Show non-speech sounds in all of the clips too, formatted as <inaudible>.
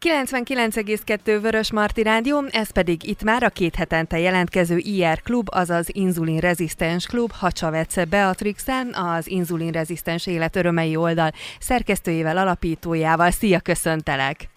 99,2 Vörös Marti Rádió, ez pedig itt már a két hetente jelentkező IR klub, azaz Inzulin Rezisztens Klub, Hacsavece Beatrixen, az Inzulin Rezisztens Élet Örömei oldal szerkesztőjével, alapítójával. Szia, köszöntelek!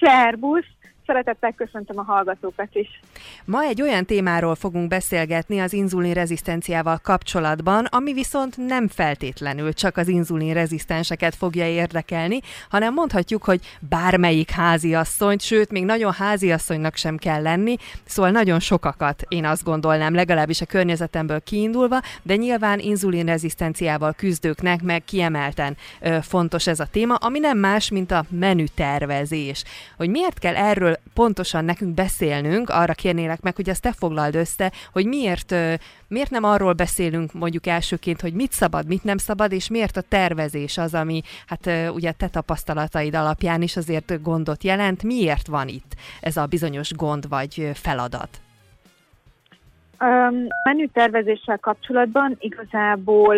Szerbusz! Szeretettel köszöntöm a hallgatókat is. Ma egy olyan témáról fogunk beszélgetni az inzulin rezisztenciával kapcsolatban, ami viszont nem feltétlenül csak az inzulin rezisztenseket fogja érdekelni, hanem mondhatjuk, hogy bármelyik háziasszonyt, sőt, még nagyon háziasszonynak sem kell lenni, szóval nagyon sokakat én azt gondolnám, legalábbis a környezetemből kiindulva, de nyilván inzulin rezisztenciával küzdőknek meg kiemelten ö, fontos ez a téma, ami nem más, mint a menütervezés. Hogy miért kell erről pontosan nekünk beszélnünk, arra kérnélek meg, hogy ezt te foglald össze, hogy miért, miért nem arról beszélünk mondjuk elsőként, hogy mit szabad, mit nem szabad, és miért a tervezés az, ami hát ugye te tapasztalataid alapján is azért gondot jelent. Miért van itt ez a bizonyos gond vagy feladat? Um, menütervezéssel kapcsolatban igazából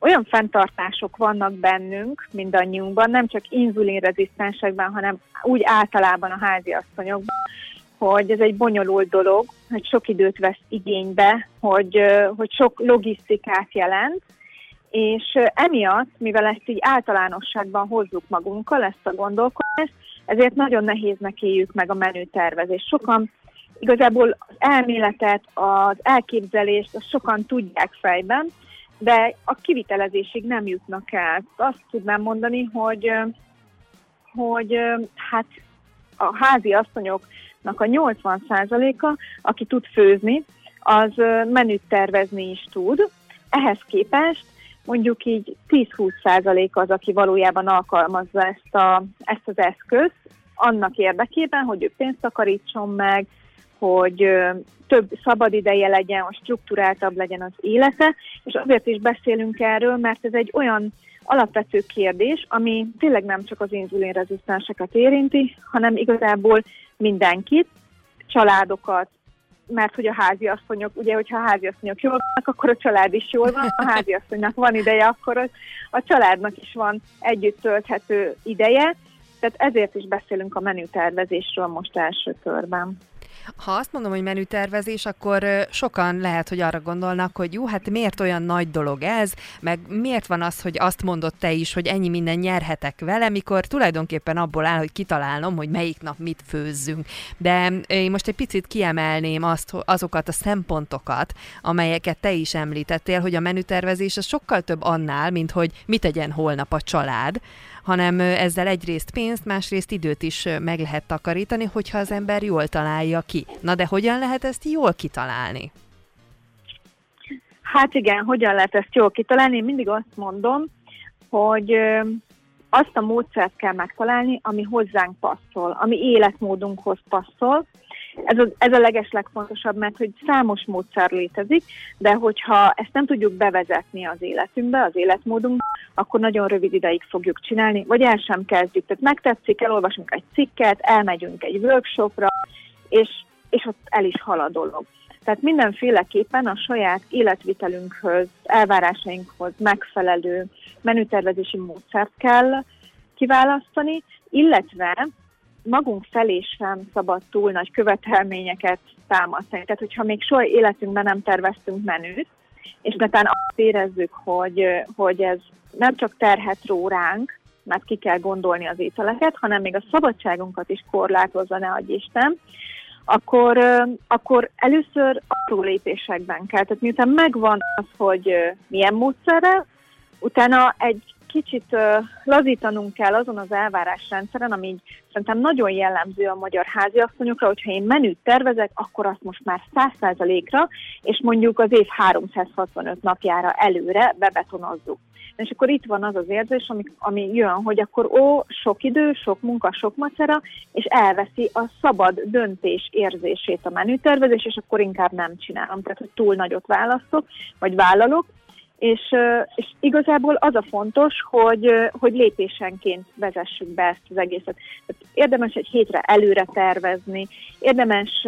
olyan fenntartások vannak bennünk, mindannyiunkban, nem csak inzulinrezisztensekben, hanem úgy általában a háziasszonyokban, hogy ez egy bonyolult dolog, hogy sok időt vesz igénybe, hogy, hogy sok logisztikát jelent, és emiatt, mivel ezt így általánosságban hozzuk magunkkal, ezt a gondolkodást, ezért nagyon nehéznek éljük meg a menütervezést. Sokan igazából az elméletet, az elképzelést, azt sokan tudják fejben, de a kivitelezésig nem jutnak el. Azt tudnám mondani, hogy, hogy hát a házi asszonyoknak a 80%-a, aki tud főzni, az menüt tervezni is tud. Ehhez képest mondjuk így 10-20% az, aki valójában alkalmazza ezt, a, ezt az eszközt, annak érdekében, hogy ő pénzt takarítson meg, hogy több szabad ideje legyen, hogy struktúráltabb legyen az élete, és azért is beszélünk erről, mert ez egy olyan alapvető kérdés, ami tényleg nem csak az inzulinrezisztenseket érinti, hanem igazából mindenkit, családokat, mert hogy a háziasszonyok, ugye, hogyha a háziasszonyok jól vannak, akkor a család is jól van, a háziasszonynak van ideje, akkor a családnak is van együtt tölthető ideje, tehát ezért is beszélünk a menütervezésről most első körben. Ha azt mondom, hogy menütervezés, akkor sokan lehet, hogy arra gondolnak, hogy jó, hát miért olyan nagy dolog ez, meg miért van az, hogy azt mondott te is, hogy ennyi minden nyerhetek vele, mikor tulajdonképpen abból áll, hogy kitalálnom, hogy melyik nap mit főzzünk. De én most egy picit kiemelném azt, azokat a szempontokat, amelyeket te is említettél, hogy a menütervezés az sokkal több annál, mint hogy mit tegyen holnap a család, hanem ezzel egyrészt pénzt, másrészt időt is meg lehet takarítani, hogyha az ember jól találja ki. Na de hogyan lehet ezt jól kitalálni? Hát igen, hogyan lehet ezt jól kitalálni? Én mindig azt mondom, hogy azt a módszert kell megtalálni, ami hozzánk passzol, ami életmódunkhoz passzol, ez a, ez a leges legfontosabb, mert hogy számos módszer létezik, de hogyha ezt nem tudjuk bevezetni az életünkbe, az életmódunkba, akkor nagyon rövid ideig fogjuk csinálni, vagy el sem kezdjük. Tehát megtetszik, elolvasunk egy cikket, elmegyünk egy workshopra, és, és ott el is hal a dolog. Tehát mindenféleképpen a saját életvitelünkhöz, elvárásainkhoz megfelelő menütervezési módszert kell kiválasztani, illetve magunk felé sem szabad túl nagy követelményeket támasztani. Tehát, hogyha még soha életünkben nem terveztünk menüt, és netán azt érezzük, hogy, hogy ez nem csak terhet ró ránk, mert ki kell gondolni az ételeket, hanem még a szabadságunkat is korlátozza, ne adj Isten, akkor, akkor először apró lépésekben kell. Tehát miután megvan az, hogy milyen módszerrel, utána egy kicsit uh, lazítanunk kell azon az elvárásrendszeren, ami szerintem nagyon jellemző a magyar háziasszonyokra, hogyha én menüt tervezek, akkor azt most már 100%-ra, és mondjuk az év 365 napjára előre bebetonozzuk. És akkor itt van az az érzés, ami, ami jön, hogy akkor ó, sok idő, sok munka, sok macera, és elveszi a szabad döntés érzését a menütervezés, és akkor inkább nem csinálom. Tehát, hogy túl nagyot választok, vagy vállalok, és, és igazából az a fontos, hogy, hogy lépésenként vezessük be ezt az egészet. Tehát érdemes egy hétre előre tervezni, érdemes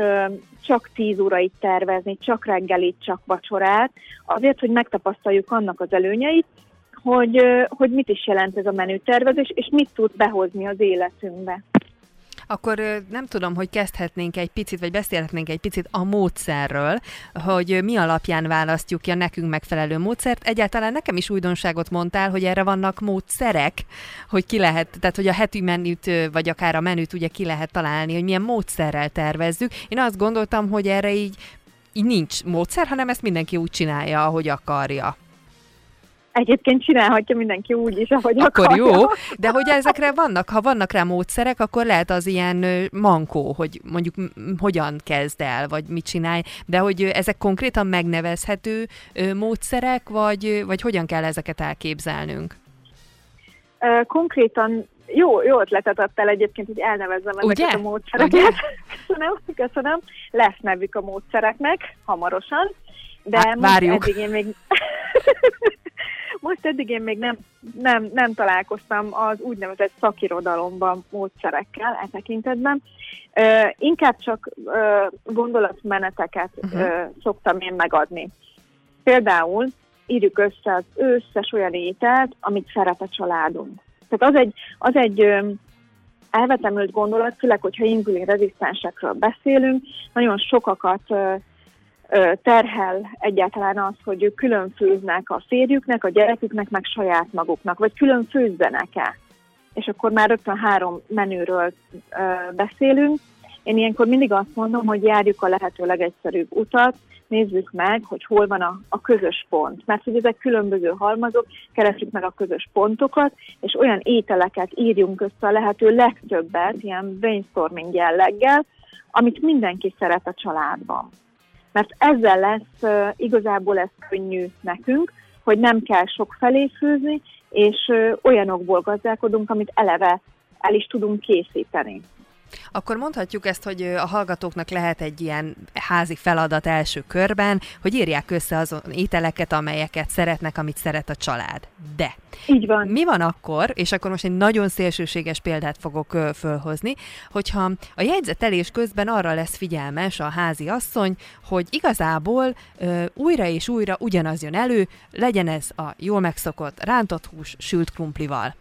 csak 10 órait tervezni, csak reggelit, csak vacsorát, azért, hogy megtapasztaljuk annak az előnyeit, hogy, hogy mit is jelent ez a menütervezés, és mit tud behozni az életünkbe. Akkor nem tudom, hogy kezdhetnénk egy picit, vagy beszélhetnénk egy picit a módszerről, hogy mi alapján választjuk ki a nekünk megfelelő módszert. Egyáltalán nekem is újdonságot mondtál, hogy erre vannak módszerek, hogy ki lehet, tehát hogy a heti menüt, vagy akár a menüt ugye ki lehet találni, hogy milyen módszerrel tervezzük. Én azt gondoltam, hogy erre így, így nincs módszer, hanem ezt mindenki úgy csinálja, ahogy akarja. Egyébként csinálhatja mindenki úgy is, ahogy akkor akarja. jó, de hogy ezekre vannak, ha vannak rá módszerek, akkor lehet az ilyen mankó, hogy mondjuk hogyan kezd el, vagy mit csinálj, de hogy ezek konkrétan megnevezhető módszerek, vagy, vagy hogyan kell ezeket elképzelnünk? Konkrétan jó, jó ötletet adtál egyébként, hogy elnevezzem ezeket Ugye? a módszereket. Ugye? <laughs> Köszönöm, köszönöm. Lesz nevük a módszereknek hamarosan, de most várjuk. eddig én még <laughs> most eddig én még nem, nem, nem találkoztam az úgynevezett szakirodalomban módszerekkel e tekintetben. Uh, inkább csak uh, gondolatmeneteket uh-huh. uh, szoktam én megadni. Például írjuk össze az összes olyan ételt, amit szeret a családunk. Tehát az egy, az egy elvetemült gondolat, főleg, hogyha inzulin rezisztensekről beszélünk, nagyon sokakat terhel egyáltalán az, hogy ők külön főznek a férjüknek, a gyereküknek, meg saját maguknak, vagy külön főzzenek-e. És akkor már rögtön három menüről beszélünk. Én ilyenkor mindig azt mondom, hogy járjuk a lehető legegyszerűbb utat, nézzük meg, hogy hol van a, a közös pont. Mert hogy ezek különböző halmazok, keressük meg a közös pontokat, és olyan ételeket írjunk össze a lehető legtöbbet, ilyen brainstorming jelleggel, amit mindenki szeret a családban. Mert ezzel lesz igazából ez könnyű nekünk, hogy nem kell sok felé főzni, és olyanokból gazdálkodunk, amit eleve el is tudunk készíteni. Akkor mondhatjuk ezt, hogy a hallgatóknak lehet egy ilyen házi feladat első körben, hogy írják össze azon ételeket, amelyeket szeretnek, amit szeret a család. De így van. Mi van akkor, és akkor most egy nagyon szélsőséges példát fogok fölhozni, hogyha a jegyzetelés közben arra lesz figyelmes a házi asszony, hogy igazából ö, újra és újra ugyanaz jön elő, legyen ez a jól megszokott rántott hús sült krumplival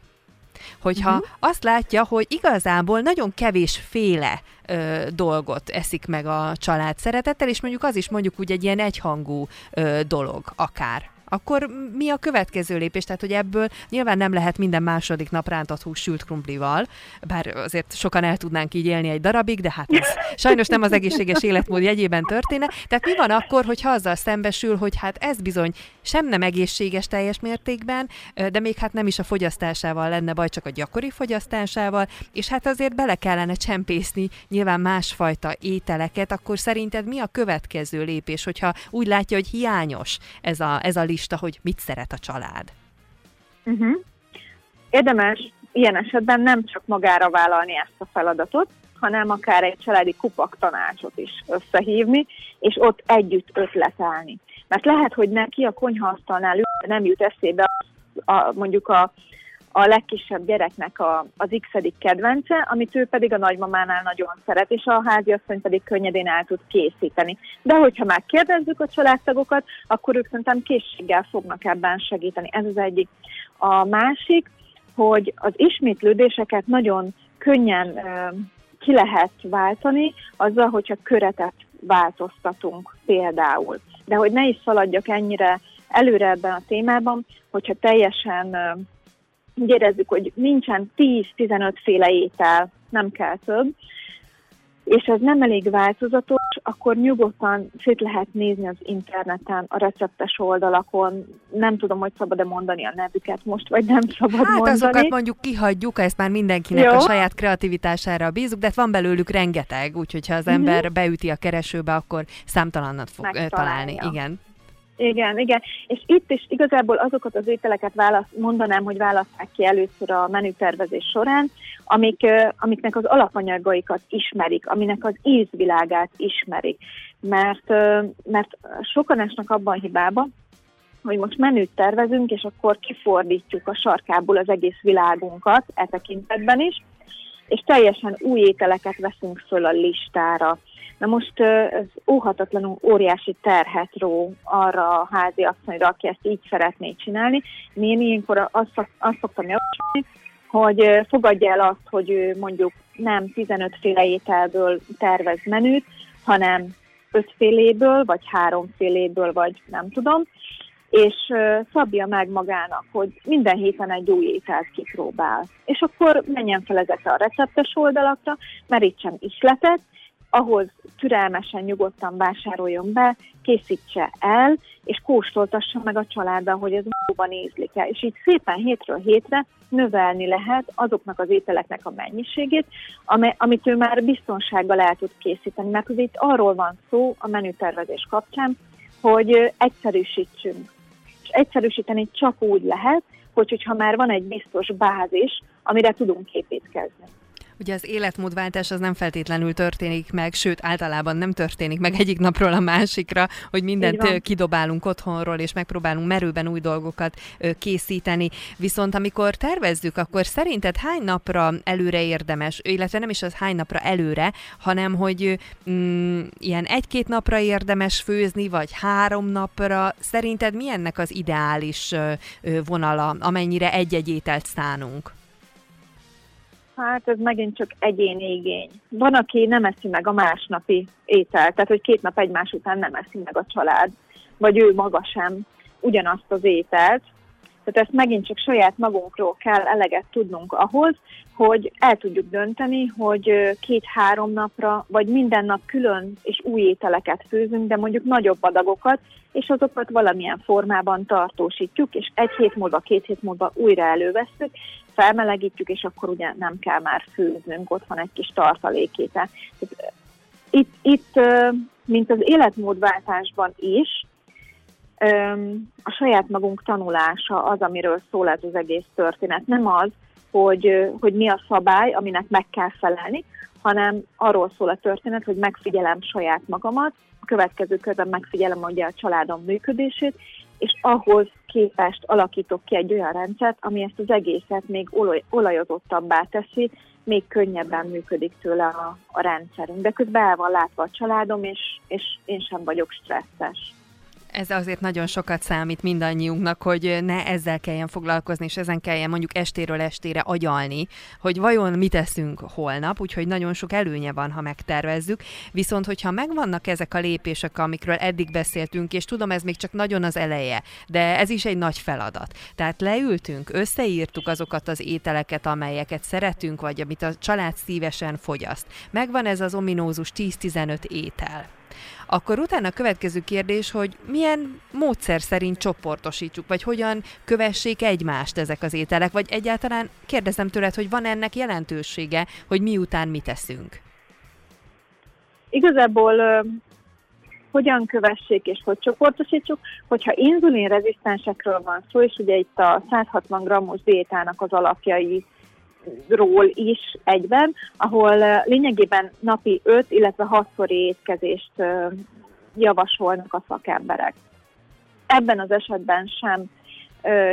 hogyha uh-huh. azt látja, hogy igazából nagyon kevés féle ö, dolgot eszik meg a család szeretettel, és mondjuk az is mondjuk úgy egy ilyen egyhangú ö, dolog akár akkor mi a következő lépés? Tehát, hogy ebből nyilván nem lehet minden második nap rántott hús sült krumplival, bár azért sokan el tudnánk így élni egy darabig, de hát ez <laughs> sajnos nem az egészséges életmód jegyében történne. Tehát mi van akkor, hogy azzal szembesül, hogy hát ez bizony sem nem egészséges teljes mértékben, de még hát nem is a fogyasztásával lenne baj, csak a gyakori fogyasztásával, és hát azért bele kellene csempészni nyilván másfajta ételeket, akkor szerinted mi a következő lépés, hogyha úgy látja, hogy hiányos ez a, ez a lista, lista, hogy mit szeret a család. Uh-huh. Érdemes ilyen esetben nem csak magára vállalni ezt a feladatot, hanem akár egy családi kupak tanácsot is összehívni, és ott együtt ötletelni. Mert lehet, hogy neki a konyhaasztalnál nem jut eszébe a, mondjuk a a legkisebb gyereknek a, az x kedvence, amit ő pedig a nagymamánál nagyon szeret, és a háziasszony pedig könnyedén el tud készíteni. De hogyha már kérdezzük a családtagokat, akkor ők szerintem készséggel fognak ebben segíteni. Ez az egyik. A másik, hogy az ismétlődéseket nagyon könnyen ö, ki lehet váltani, azzal, hogyha köretet változtatunk például. De hogy ne is szaladjak ennyire előre ebben a témában, hogyha teljesen úgy érezzük, hogy nincsen 10-15 féle étel, nem kell több, és ez nem elég változatos, akkor nyugodtan szét lehet nézni az interneten, a receptes oldalakon. Nem tudom, hogy szabad-e mondani a nevüket most, vagy nem szabad hát mondani. azokat mondjuk kihagyjuk, ezt már mindenkinek Jó. a saját kreativitására bízunk, de hát van belőlük rengeteg, úgyhogy ha az mhm. ember uh-huh. beüti a keresőbe, akkor számtalanat fog Megtalálja. találni. Igen. Igen, igen. És itt is igazából azokat az ételeket választ, mondanám, hogy választák ki először a menütervezés során, amik, amiknek az alapanyagaikat ismerik, aminek az ízvilágát ismerik. Mert, mert sokan esnek abban hibába, hogy most menüt tervezünk, és akkor kifordítjuk a sarkából az egész világunkat e tekintetben is, és teljesen új ételeket veszünk föl a listára. Na most ez óhatatlanul óriási terhet ró arra a házi asszonyra, aki ezt így szeretné csinálni. Én ilyenkor azt, azt szoktam javasolni, hogy fogadja el azt, hogy ő mondjuk nem 15 féle ételből tervez menüt, hanem ötféléből, vagy háromféléből, vagy nem tudom, és szabja meg magának, hogy minden héten egy új ételt kipróbál. És akkor menjen fel ezekre a receptes oldalakra, merítsen isletet, ahhoz türelmesen, nyugodtan vásároljon be, készítse el, és kóstoltassa meg a családdal, hogy ez valóban ízlik-e. És így szépen hétről hétre növelni lehet azoknak az ételeknek a mennyiségét, amit ő már biztonsággal el tud készíteni. Mert itt arról van szó a menütervezés kapcsán, hogy egyszerűsítsünk. És egyszerűsíteni csak úgy lehet, hogy, hogyha már van egy biztos bázis, amire tudunk építkezni. Ugye az életmódváltás az nem feltétlenül történik meg, sőt általában nem történik meg egyik napról a másikra, hogy mindent kidobálunk otthonról, és megpróbálunk merőben új dolgokat készíteni. Viszont amikor tervezzük, akkor szerinted hány napra előre érdemes, illetve nem is az hány napra előre, hanem hogy mm, ilyen egy-két napra érdemes főzni, vagy három napra. Szerinted mi ennek az ideális vonala, amennyire egy-egy ételt szánunk? Hát ez megint csak egyéni igény. Van, aki nem eszi meg a másnapi ételt, tehát hogy két nap egymás után nem eszi meg a család, vagy ő maga sem ugyanazt az ételt. Tehát ezt megint csak saját magunkról kell eleget tudnunk ahhoz, hogy el tudjuk dönteni, hogy két-három napra, vagy minden nap külön és új ételeket főzünk, de mondjuk nagyobb adagokat, és azokat valamilyen formában tartósítjuk, és egy hét múlva, két hét múlva újra előveszünk, felmelegítjük, és akkor ugye nem kell már főznünk, ott van egy kis tartalékétel. Itt, itt, mint az életmódváltásban is, a saját magunk tanulása az, amiről szól ez az egész történet. Nem az, hogy, hogy mi a szabály, aminek meg kell felelni, hanem arról szól a történet, hogy megfigyelem saját magamat, a következő körben megfigyelem ugye a családom működését, és ahhoz képest alakítok ki egy olyan rendszert, ami ezt az egészet még olaj, olajozottabbá teszi, még könnyebben működik tőle a, a rendszerünk. De közben el van látva a családom, és, és én sem vagyok stresszes. Ez azért nagyon sokat számít mindannyiunknak, hogy ne ezzel kelljen foglalkozni, és ezen kelljen mondjuk estéről estére agyalni, hogy vajon mit teszünk holnap, úgyhogy nagyon sok előnye van, ha megtervezzük. Viszont, hogyha megvannak ezek a lépések, amikről eddig beszéltünk, és tudom, ez még csak nagyon az eleje, de ez is egy nagy feladat. Tehát leültünk, összeírtuk azokat az ételeket, amelyeket szeretünk, vagy amit a család szívesen fogyaszt. Megvan ez az ominózus 10-15 étel akkor utána a következő kérdés, hogy milyen módszer szerint csoportosítsuk, vagy hogyan kövessék egymást ezek az ételek, vagy egyáltalán kérdezem tőled, hogy van ennek jelentősége, hogy miután mit teszünk? Igazából hogyan kövessék és hogy csoportosítsuk, hogyha inzulinrezisztensekről van szó, és ugye itt a 160 g-os diétának az alapjai ról is egyben, ahol lényegében napi 5, illetve 6 szori étkezést javasolnak a szakemberek. Ebben az esetben sem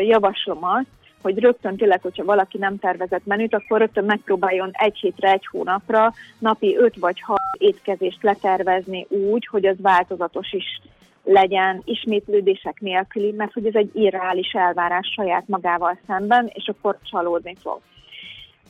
javaslom azt, hogy rögtön tényleg, hogyha valaki nem tervezett menüt, akkor rögtön megpróbáljon egy hétre, egy hónapra napi 5 vagy 6 étkezést letervezni úgy, hogy az változatos is legyen, ismétlődések nélküli, mert hogy ez egy irreális elvárás saját magával szemben, és akkor csalódni fog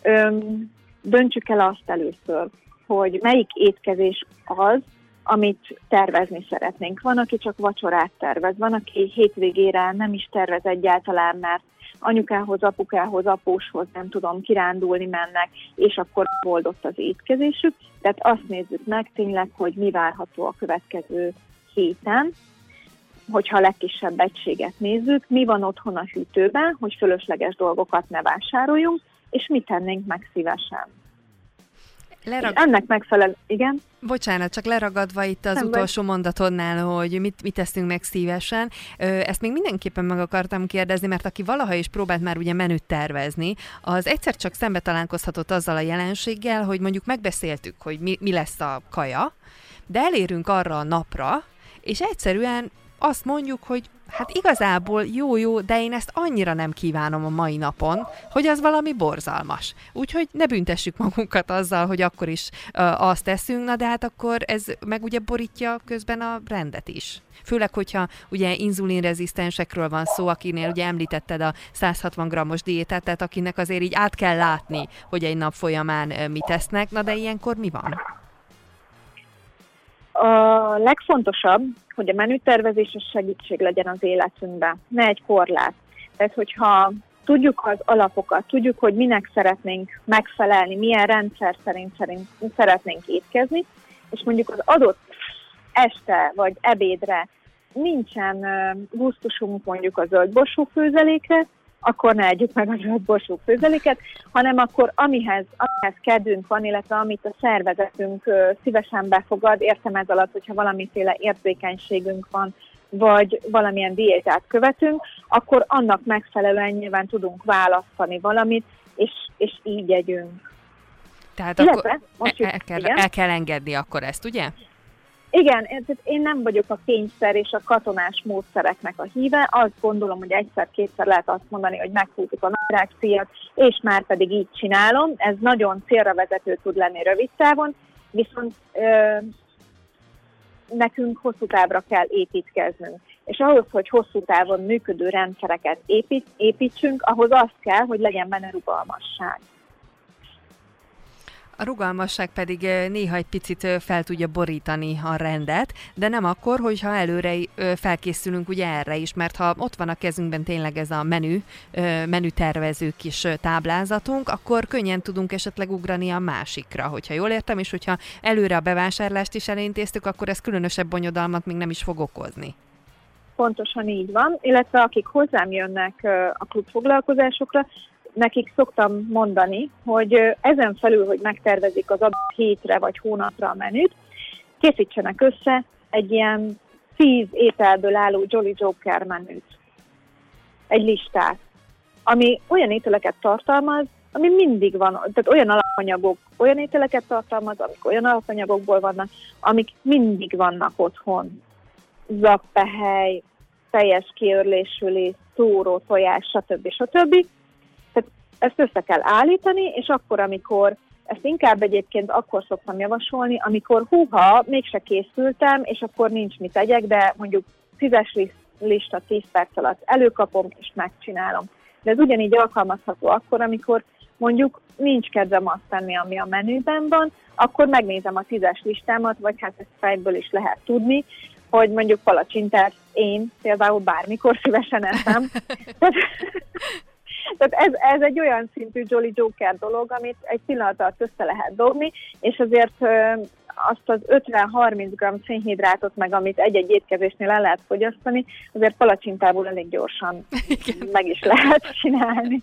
öm, döntsük el azt először, hogy melyik étkezés az, amit tervezni szeretnénk. Van, aki csak vacsorát tervez, van, aki hétvégére nem is tervez egyáltalán, mert anyukához, apukához, apóshoz, nem tudom, kirándulni mennek, és akkor boldott az étkezésük. Tehát azt nézzük meg tényleg, hogy mi várható a következő héten, hogyha a legkisebb egységet nézzük, mi van otthon a hűtőben, hogy fölösleges dolgokat ne vásároljunk, és mit tennénk meg szívesen. Lerag... ennek megfelel, igen. Bocsánat, csak leragadva itt az Nem utolsó vagy. mondatodnál, hogy mit, mit teszünk meg szívesen. Ezt még mindenképpen meg akartam kérdezni, mert aki valaha is próbált már ugye menüt tervezni, az egyszer csak szembe találkozhatott azzal a jelenséggel, hogy mondjuk megbeszéltük, hogy mi, mi lesz a kaja, de elérünk arra a napra, és egyszerűen azt mondjuk, hogy hát igazából jó-jó, de én ezt annyira nem kívánom a mai napon, hogy az valami borzalmas. Úgyhogy ne büntessük magunkat azzal, hogy akkor is uh, azt teszünk, na de hát akkor ez meg ugye borítja közben a rendet is. Főleg, hogyha ugye inzulinrezisztensekről van szó, akinél ugye említetted a 160 g-os diétát, tehát akinek azért így át kell látni, hogy egy nap folyamán mit tesznek, na de ilyenkor mi van? A legfontosabb, hogy a menütervezés segítség legyen az életünkben, ne egy korlát. Tehát, hogyha tudjuk az alapokat, tudjuk, hogy minek szeretnénk megfelelni, milyen rendszer szerint, szerint szeretnénk étkezni, és mondjuk az adott este vagy ebédre nincsen gusztusunk mondjuk a zöldborsó főzelékre, akkor ne együk meg a zöldborsó főzeléket, hanem akkor amihez, amihez kedünk van, illetve amit a szervezetünk szívesen befogad, értem ez alatt, hogyha valamiféle érzékenységünk van, vagy valamilyen diétát követünk, akkor annak megfelelően nyilván tudunk választani valamit, és, és így együnk. Tehát Illetve, akkor most el, el, kell, el kell engedni akkor ezt, ugye? Igen, én nem vagyok a kényszer és a katonás módszereknek a híve. Azt gondolom, hogy egyszer-kétszer lehet azt mondani, hogy meghúztuk a naprágszíjat, és már pedig így csinálom. Ez nagyon célra vezető tud lenni rövid távon, viszont ö, nekünk hosszú távra kell építkeznünk. És ahhoz, hogy hosszú távon működő rendszereket épít, építsünk, ahhoz az kell, hogy legyen benne rugalmasság. A rugalmasság pedig néha egy picit fel tudja borítani a rendet, de nem akkor, hogyha előre felkészülünk ugye erre is, mert ha ott van a kezünkben tényleg ez a menü, menü tervező kis táblázatunk, akkor könnyen tudunk esetleg ugrani a másikra, hogyha jól értem, és hogyha előre a bevásárlást is elintéztük, akkor ez különösebb bonyodalmat még nem is fog okozni. Pontosan így van, illetve akik hozzám jönnek a klubfoglalkozásokra, nekik szoktam mondani, hogy ezen felül, hogy megtervezik az adott hétre vagy hónapra a menüt, készítsenek össze egy ilyen tíz ételből álló Jolly Joker menüt. Egy listát, ami olyan ételeket tartalmaz, ami mindig van, tehát olyan alapanyagok, olyan ételeket tartalmaz, amik olyan alapanyagokból vannak, amik mindig vannak otthon. Zappehely, teljes kiörlésülés, szóró, tojás, stb. stb ezt össze kell állítani, és akkor, amikor ezt inkább egyébként akkor szoktam javasolni, amikor húha, mégse készültem, és akkor nincs mit tegyek, de mondjuk tízes lista 10 perc alatt előkapom, és megcsinálom. De ez ugyanígy alkalmazható akkor, amikor mondjuk nincs kedvem azt tenni, ami a menüben van, akkor megnézem a tízes listámat, vagy hát ezt fejből is lehet tudni, hogy mondjuk palacsintát én például bármikor szívesen eszem. <laughs> <laughs> Tehát ez, ez egy olyan szintű Jolly Joker dolog, amit egy pillanat alatt össze lehet dobni, és azért azt az 50-30 g szénhidrátot meg, amit egy-egy étkezésnél el lehet fogyasztani, azért palacsintából elég gyorsan Igen. meg is lehet csinálni.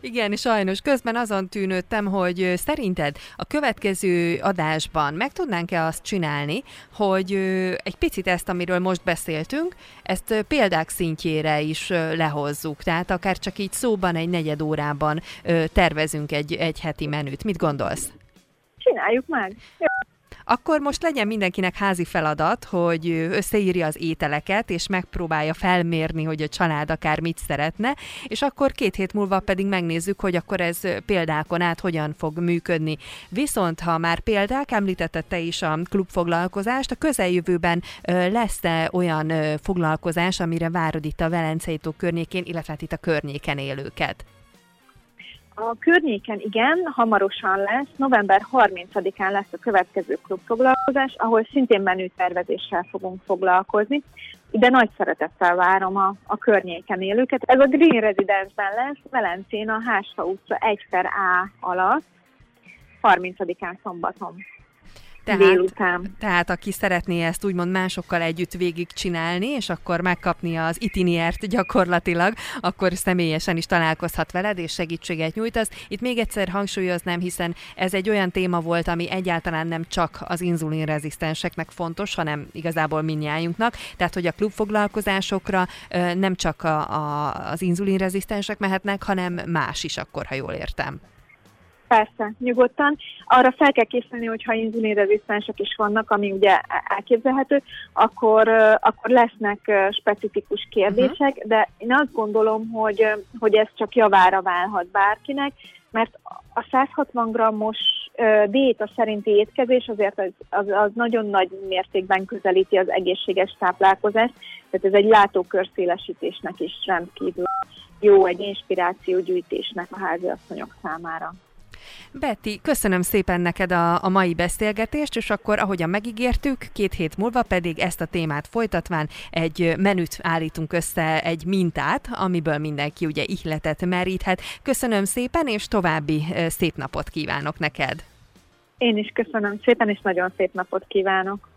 Igen, sajnos közben azon tűnődtem, hogy szerinted a következő adásban meg tudnánk-e azt csinálni, hogy egy picit ezt, amiről most beszéltünk, ezt példák szintjére is lehozzuk. Tehát akár csak így szóban egy negyed órában tervezünk egy, egy heti menüt. Mit gondolsz? Csináljuk meg. Jó. Akkor most legyen mindenkinek házi feladat, hogy összeírja az ételeket, és megpróbálja felmérni, hogy a család akár mit szeretne, és akkor két hét múlva pedig megnézzük, hogy akkor ez példákon át hogyan fog működni. Viszont, ha már példák, említette te is a klubfoglalkozást, a közeljövőben lesz-e olyan foglalkozás, amire várod itt a Velencei tó környékén, illetve hát itt a környéken élőket? A környéken igen, hamarosan lesz, november 30-án lesz a következő klubfoglalkozás, ahol szintén menütervezéssel fogunk foglalkozni. Ide nagy szeretettel várom a, a környéken élőket. Ez a Green Residence-ben lesz, Velencén a Hásfa utca 1 A alatt, 30-án szombaton tehát, délután. Tehát aki szeretné ezt úgymond másokkal együtt végigcsinálni, és akkor megkapni az itiniert gyakorlatilag, akkor személyesen is találkozhat veled, és segítséget nyújtasz. Itt még egyszer hangsúlyoznám, hiszen ez egy olyan téma volt, ami egyáltalán nem csak az inzulinrezisztenseknek fontos, hanem igazából minnyájunknak. Tehát, hogy a klubfoglalkozásokra nem csak a, a, az inzulinrezisztensek mehetnek, hanem más is akkor, ha jól értem. Persze, nyugodtan. Arra fel kell készülni, hogyha inzulinrezisztensek is vannak, ami ugye elképzelhető, akkor, akkor lesznek specifikus kérdések, uh-huh. de én azt gondolom, hogy, hogy ez csak javára válhat bárkinek, mert a 160 grammos diéta szerinti étkezés azért az, az, az nagyon nagy mértékben közelíti az egészséges táplálkozást, tehát ez egy látókörszélesítésnek is rendkívül jó, egy inspirációgyűjtésnek a háziasszonyok számára. Betty, köszönöm szépen neked a, a mai beszélgetést, és akkor, ahogyan megígértük, két hét múlva pedig ezt a témát folytatván egy menüt állítunk össze, egy mintát, amiből mindenki ugye ihletet meríthet. Köszönöm szépen, és további szép napot kívánok neked! Én is köszönöm szépen, és nagyon szép napot kívánok!